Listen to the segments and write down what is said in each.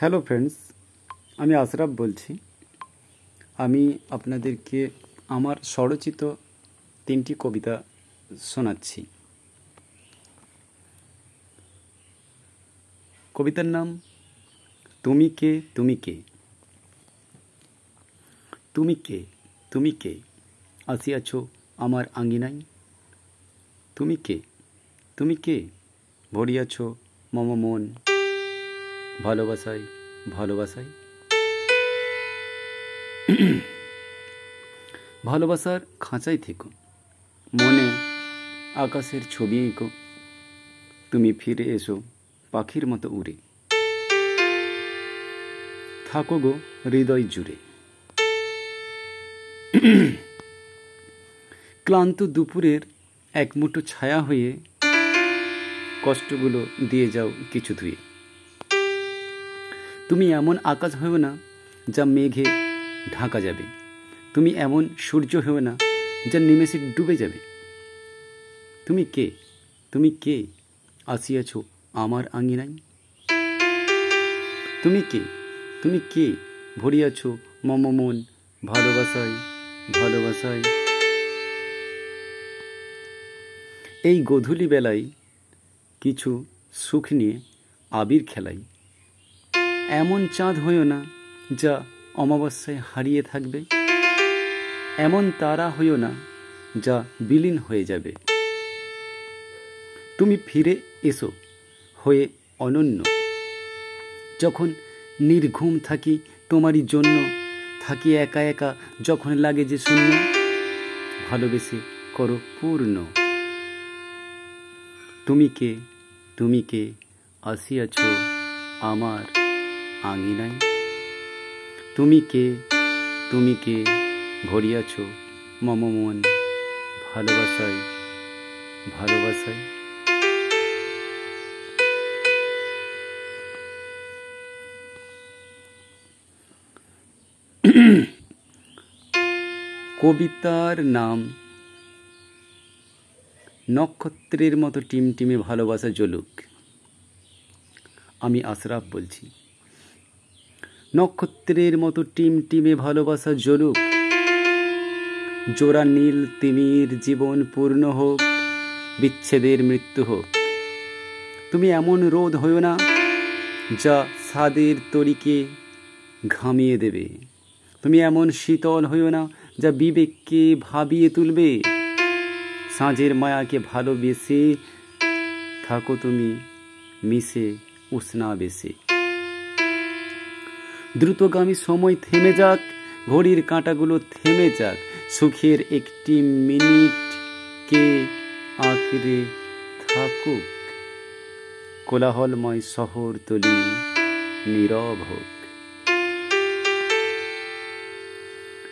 Hello friends আমি আশরাফ বলছি। আমি আপনাদেরকে আমার স্বরচিত তিনটি কবিতা শোনাচ্ছি। কবিতার নাম, তুমি কে তুমি কে? তুমি কে তুমি কে? আসিয়াছ আমার আঙ্গিনায়। তুমি কে তুমি কে? ভরিয়াছ মম মন। ভালোবাসায় ভালোবাসায় ভালোবাসার খাঁচাই থেকো। মনে আকাশের ছবি এঁকো। তুমি ফিরে এসো পাখির মতো উড়ে। থাকো গো হৃদয় জুড়ে। ক্লান্ত দুপুরের এক মুঠো ছায়া হয়ে কষ্টগুলো দিয়ে যাও কিছু ধুয়ে। তুমি এমন আকাশ হয়েও না যা মেঘে ঢাকা যাবে। তুমি এমন সূর্য হয়েও না যা নিমেষে ডুবে যাবে। তুমি কে? তুমি কে? আসিয়াছ আমার আঙ্গিনায় তুমি কে? তুমি কে? ভরিয়াছ মম মন ভালোবাসায় ভালোবাসায়? এই গধূলি বেলায় কিছু সুখ নিয়ে আবির খেলাই। এমন চাঁদ হইও না যা অমাবস্যায় হারিয়ে থাকবে। এমন তারা হইও না যা বিলীন হয়ে যাবে। তুমি ফিরে এসো, হয়ে অনন্য। যখন নির্ঘুম থাকি তোমারই জন্য, থাকি একা একা যখন লাগে যে শূন্য, ভালোবেসে করো পূর্ণ। তুমি কে তুমি কে, আসিয়াছ আমার আঙিনায়। তুমি কে তুমি কে ভরিয়াছ মম মন ভালোবাসায় ভালোবাসায়? কবিতার নাম, নক্ষত্রের মতো টিমটিমে ভালোবাসা জ্বলুক। আমি আশরাফ বলছি। নক্ষত্রের মতো টিম টিমে ভালোবাসা জ্বলুক। জোড়া নীল তিমির জীবন পূর্ণ হোক, বিচ্ছেদের মৃত্যু হোক। তুমি এমন রোদ হইও না, যা সাদের তরিকে ঘামিয়ে দেবে। তুমি এমন শীতল হইও না, যা বিবেককে ভাবিয়ে তুলবে। সাঁঝের মায়াকে ভালোবেসে থাকো তুমি, মিশে উষ্ণা বেশে দ্রুতগামী সময় থেমে যাক, ঘড়ির কাঁটাগুলো থেমে যাক, সুখের একটি মিনিট কে আঁকড়ে থাকুক। কোলাহলময় শহর তলি, নীরব হোক।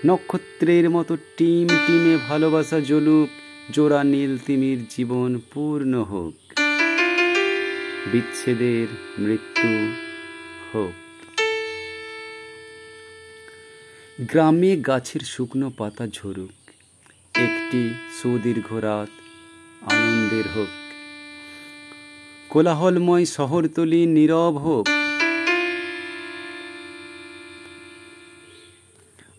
নক্ষত্রের মতো টিম টিমে ভালোবাসা জ্বলুক, জোড়া নীল তিমির জীবন পূর্ণ হোক। বিচ্ছেদের মৃত্যু হোক। গ্রামে গাছের শুকনো পাতা ঝরুক। একটি সুদীর্ঘ রাত আনন্দের হোক। কোলাহলময় শহরতলি নীরব হোক।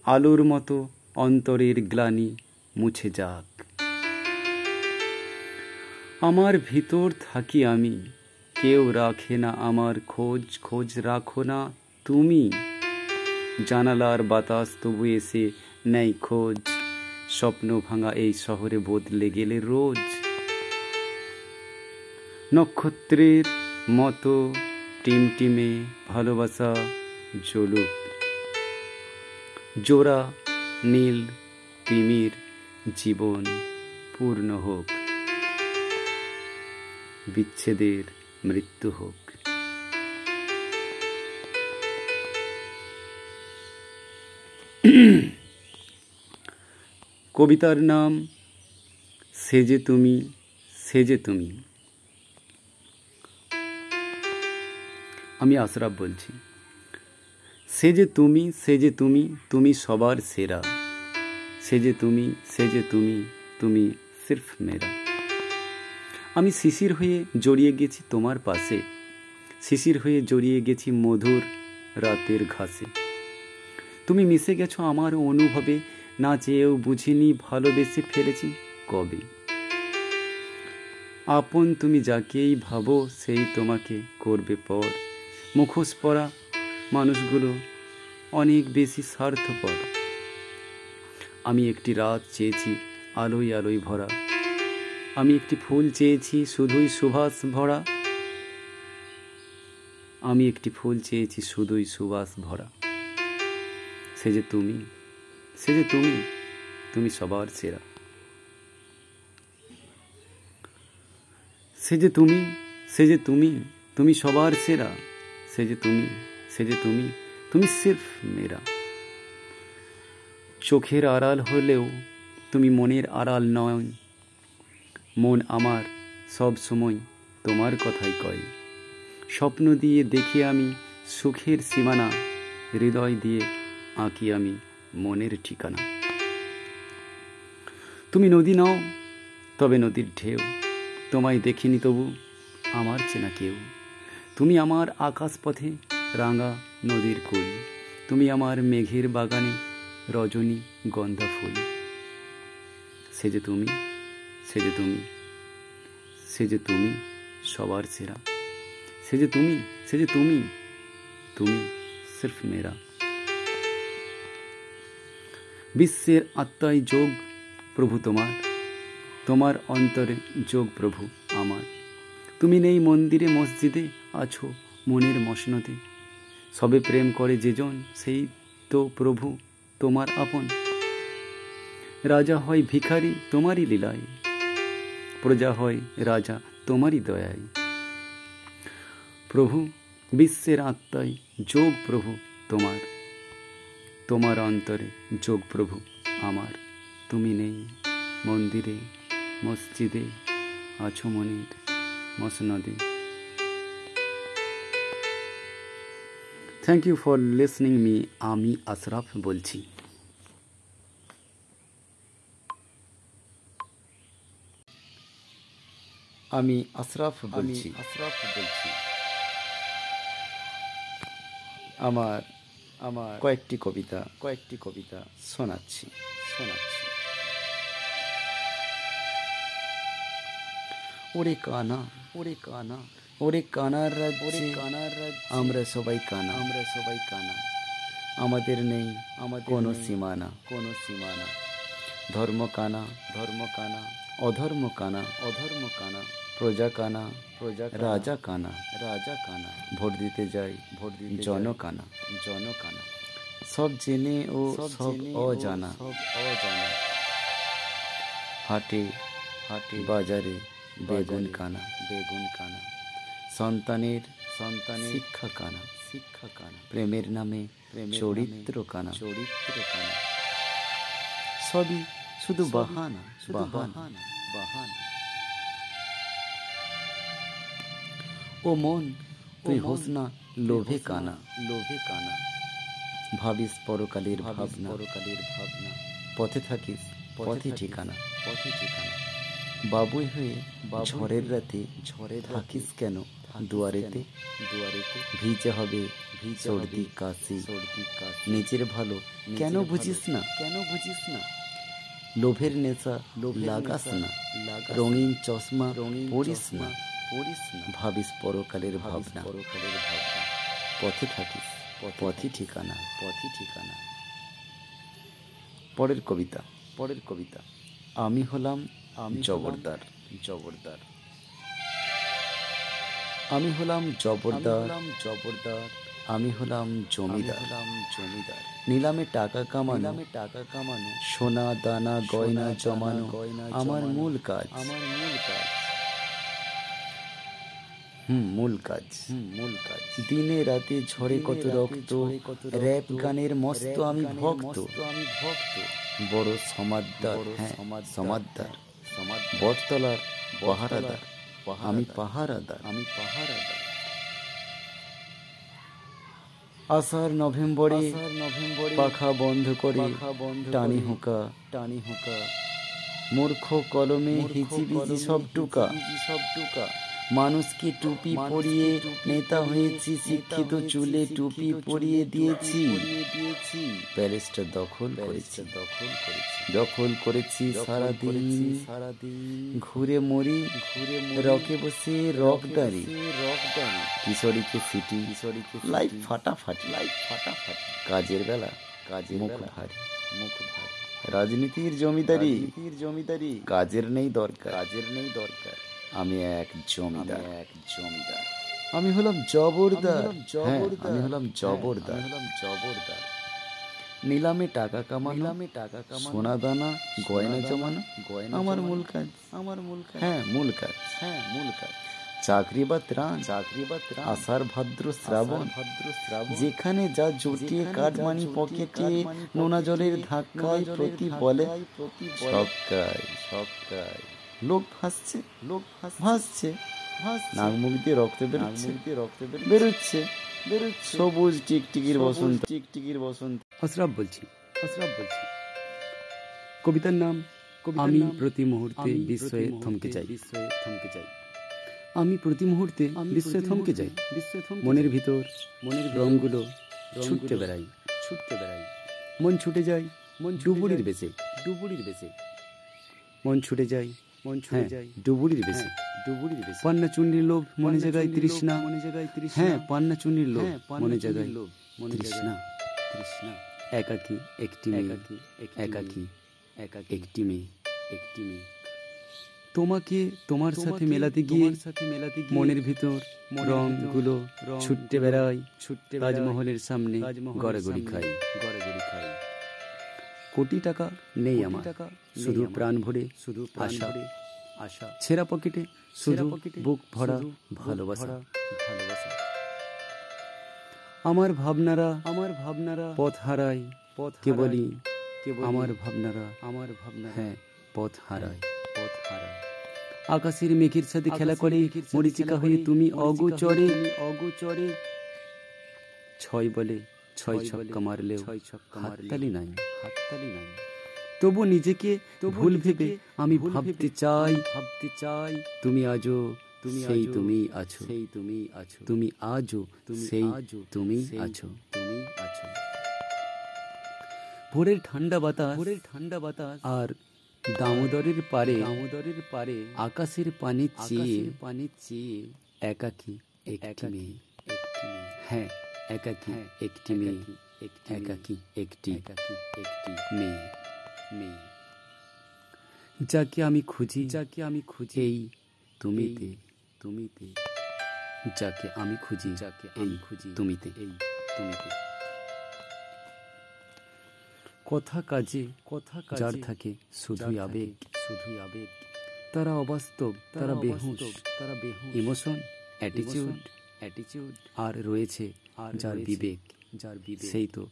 আলোর মতো অন্তরের গ্লানি মুছে যাক। আমার ভিতর থাকি আমি। কেউ রাখে না আমার খোঁজ খোঁজ রাখো না তুমি। জানালার বাতাস তবু এসে নেই খোঁজ। স্বপ্ন ভাঙা এই শহরে বদলে গেলে রোজ। নক্ষত্রের মতো টিমটিমে ভালোবাসা জ্বলুক জোড়া, নীল, তিমির জীবন পূর্ণ হোক। বিচ্ছেদের মৃত্যু হোক। কবিতার নাম সেজে তুমি সেজে তুমি। আমি আশরাফ বলছি, সে যে তুমি, সে যে তুমি তুমি সবার সেরা। সে যে তুমি, সে যে তুমি তুমি সির্ফ মেরা। আমি শিশির হয়ে জড়িয়ে গেছি তোমার পাশে। শিশির হয়ে জড়িয়ে গেছি মধুর রাতের ঘাসে। তুমি মিশে গেছো আমার অনুভবে না চেয়েও বুঝিনি ভালোবেসে ফেলেছি কবে। আপন তুমি যাকেই ভাবো সেই তোমাকে করবে পর। মুখোশ পরা মানুষগুলো অনেক বেশি স্বার্থপর। আমি একটি রাত চেয়েছি আলোয় আলোয় ভরা। আমি একটি ফুল চেয়েছি শুধুই সুভাষ ভরা। আমি একটি ফুল চেয়েছি শুধুই সুবাস ভরা। সে যে তুমি সে যে তুমি তুমি সবার সেরা। সে যে তুমি, সে যে তুমি তুমি সবার সেরা। সে যে তুমি, সে যে তুমি তুমি সির্ফ মেরা চোখের আড়াল হলেও তুমি মনের আড়াল নয়। মন আমার সব সময় তোমার কথাই কয়। স্বপ্ন দিয়ে দেখি আমি, সুখের সীমানা হৃদয় দিয়ে আঁকি আমি। মনের ঠিকানা। তুমি নদী নাও, তবে নদীর ঢেউ। তোমায় দেখিনি তবু আমার চেনা কেউ। তুমি আমার আকাশ পথে রাঙা নদীর কুল। তুমি আমার মেঘের বাগানে রজনী গন্ধা ফুল। সে যে তুমি, সে যে তুমি, সে যে তুমি সবার সেরা। সে যে তুমি, সে যে তুমি তুমি সির্ফ মেরা বিশ্বের আত্মায় যোগ প্রভু তোমার। তোমার অন্তরে যোগ প্রভু আমার। তুমি নেই মন্দিরে, মসজিদে আছো মনের মসনদে। সবে প্রেম করে যেজন সেই তো প্রভু তোমার আপন। রাজা হয় ভিখারি তোমারই লীলায়। প্রজা হয় রাজা তোমারই দয়ায়। প্রভু, বিশ্বের আত্মায় যোগ প্রভু তোমার। তোমার অন্তরে যোগ প্রভু আমার। তুমি নেই মন্দিরে মসজিদে আছো মনির মসনদে। Thank you for listening me আমি আশরাফ বলছি। আমি আশরাফ বলছি। আশরাফ বলছি। আমার আমার কয়েকটি কবিতা কয়েকটি কবিতা শোনাচ্ছি। শোনাচ্ছি। ওরে কানা ওরে কানা ওরে কানার রাজ ওরে কানার রাজ আমরা সবাই কানা। আমরা সবাই কানা। আমাদের নেই আমার কোনো সীমানা। কোনো সীমানা। ধর্ম কানা ধর্ম কানা। অধর্ম কানা। অধর্ম কানা। প্রজা কানা প্রজা রাজা কানা রাজা কানা ভোট দিতে যাই ভোট দিতে জন কানা জন কানা। সব জেনে ও সব অজানা সব অজানা। হাটে হাটে বাজারে বেগুন কানা বেগুন কানা। সন্তানের সন্তানের শিক্ষা কানা শিক্ষা কানা। প্রেমের নামে চরিত্র কানা। চরিত্র কানা। সবই শুধু বাহানা। বাহানা বাহানা। ও মন তুই হোস না লোভে কানা। লোভে কানা ভাবিস পরকালের ভাবনা। পরকালের ভাবনা। পথে থাকিস পথে ঠিকানা। পথে ঠিকানা। বাবুই হয়ে ঝড়ের রাতে ঝড়ে থাকিস কেন দুয়ারেতে? দুয়ারেতে? ভিজে হবে সর্দি কাশি। সর্দি কাশি। নিজের ভালো কেন বুঝিস না? কেন বুঝিস না? লোভের নেশা লোভ লাগাস না। রঙিন চশমা রঙিন পড়িস না। পড়িস না ভাবিস পরকালের ভাবনা। পরকালের ভাবনা পথে থাকিস। পথই ঠিকানা। পথই ঠিকানা। পরের কবিতা। পরের কবিতা। আমি হলাম আমি জবরদার। জবরদার। আমি হলাম জবরদার। জবরদার। আমি হলাম জমিদার। হলাম জমিদার। নিলামে টাকা কামানো। নিলামে টাকা কামানো। সোনা দানা গয়না জমানো। গয়না আমার মূল কাজ। আমার মূল কাজ। মূল কাজ। হুম মূল কাজ। দিনে রাতে ঝরে কত রক্ত র্যাপ গানের মস্ত আমি ভক্ত। আমি ভক্ত। বড় সমাদদার হ্যাঁ সমাদদার সমাদ বটতলার পাহারাদার আমি পাহারাদার। আমি পাহারাদার। আষাঢ় নভেম্বরে নভেম্বরে পাখা বন্ধ করে টানি হুঁকা। টানি হুঁকা। মূর্খ কলমে হিচিবিজি সব টুকা। সব টুকা। মানুষকে টুপি পরিয়ে নেতা হয়েছি শিক্ষিত চুলে টুপি পরিয়ে দিয়েছি। প্যালেসটা দখল করেছি। দখল করেছি। দখল করেছি সারাদিন। সারাদিন। ঘুরে মরি ঘুরে রকে বসে রকদারি রকদারি কিশোরীকে সিটি। কিশোরীকে লাইফ ফাটাফাটি। লাইফ ফাটাফাটি। কাজের বেলা। কাজের মুখ ভারী। মুখ ভারী। রাজনীতির জমিদারি। জমিদারি। কাজের নেই দরকার। কাজের নেই দরকার। আমি এক জমিদার। এক জমিদার। আমি হলাম জবরদার। হ্যাঁ, আমি হলাম জবরদার। হলাম জবরদার। নিলামে টাকা কামানো নিলামে টাকা কামানো সোনা দানা গয়না জমানো গয়না আমার মূল কাজ। আমার মূল কাজ। হ্যাঁ মূল কাজ। হ্যাঁ মূল কাজ। চাকরি বা ত্রাণ চাকরি বা ত্রাণ আষাঢ় ভাদ্র শ্রাবণ ভাদ্র শ্রাবণ যেখানে যা জটিয়ে কাঠমানি পকেটে নোনা জলের ধাক্কায় প্রতি বলে সবকায় সবকায় লোক ভাসছে লোক ভাসছে নাক মুখ দিয়ে রক্ত বেরোচ্ছে রক্ত বেরোচ্ছে বেরোচ্ছে সবুজ টিকটিকির বসন্ত। টিকটিকির বসন্ত। হসরাব বলছি হসরাব বলছি। কবিতার নাম আমি প্রতি মুহূর্তে বিস্ময়ে থমকে যাই। বিস্ময়ে থমকে যাই। আমি প্রতি মুহূর্তে বিস্ময়ে থমকে যাই। বিস্ময়ে মনের ভিতর মনের রংগুলো ছুটতে বেড়াই। ছুটতে বেড়াই। মন ছুটে যায় মন ডুবুরির বেশে। ডুবুরির বেশে। মন ছুটে যায় মন ছুটে যায়। ডুবুরির বেশে। ডুবুরির বেশে। পান্না চুন্ডির লোভ মনে জায়গায় তৃষ্ণা। মনে জায়গায় তৃষ্ণা। হ্যাঁ পান্না চুন্ডির লোভ মনে জায়গায় লোভ মনে তৃষ্ণা। তৃষ্ণা। একাকী একটি একাকী একাকী একাকী। একটি মেয়ে। একটি মেয়ে। তোমাকে তোমার সাথে মেলাতে গিয়ে সাথে মেলাতে গিয়ে মনের ভিতর রংগুলো ছুটতে বেড়াই। ছুটতে তাজমহলের সামনে গড়াগড়ি খাই। গড়াগড়ি। কোটি টাকা নেই আমার। টাকা শুধু প্রাণ ভরে শুধু আশা। আশা। ছেঁড়া পকেটে শুধু বুক ভরা ভালোবাসা। ভালোবাসা। আমার ভাবনারা আমার ভাবনারা পথ হারাই পথ কেবলই কেবল আমার ভাবনারা। আমার ভাবনা হ্যাঁ পথ হারায়। পথ হারায়। আকাশের মেঘের সাথে খেলা করে মরিচিকা হয়ে তুমি অগোচরে অগোচরে ছয় বলে ছয় ছক্কা মারলেও ছয় ছক্কা হাততালি নাই। হাততালি নাই। তবু নিজেকে ভুল ভেবে আমি ভাবতে চাই। ভাবতে চাই। তুমি আজও তুমি সেই তুমি আছো। সেই তুমি আছো। তুমি আজও তুমি সেই আজও তুমি আছো। তুমি আছো। ভোরের ঠান্ডা বাতাস ভোরের ঠান্ডা বাতাস আর দামোদরের পারে দামোদরের পারে আকাশের পানি চেয়ে পানি চেয়ে একাকী একটি মেয়ে। হ্যাঁ একাকী একটি মেয়ে। একাকী একটি একাকী একটি মেয়ে মেয়ে। যাকে আমি খুঁজি যাকে আমি খুঁজি এই তুমিতে। তুমিতে। যাকে আমি খুঁজি যাকে আমি খুঁজি তুমিতে। এই তুমিতে। কথা কাজে কথা যার থাকে শুধুই আবেগ। শুধুই আবেগ। তারা অবাস্তব তারা বেহুশ। তারা বেহু ইমোশন অ্যাটিটিউড অ্যাটিটিউড আর রয়েছে আর যার বিবেক। যার সেই তো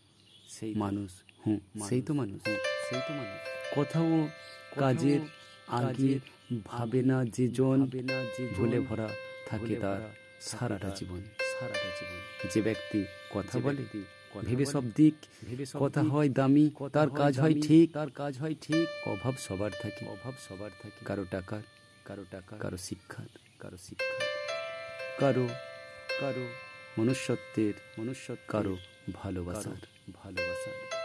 সেই মানুষ হুঁ সেই তো মানুষ। সেই তো মানুষ। কথাও কাজের আগে ভাবে না যে জন ভুলে ভরা থাকে তার সারাটা জীবন। সারাটা জীবন। যে ব্যক্তি কথা বলে ভেবে সব দিক ভেবে কথা হয় দামি তার কাজ হয় ঠিক তার কাজ হয় ঠিক অভাব সবার থাকে। অভাব সবার থাকে। কারও টাকার কারও টাকা কারও শিক্ষার কারও শিক্ষা কারও কারও মনুষ্যত্বের মনুষ্য কারও ভালোবাসার। ভালোবাসার।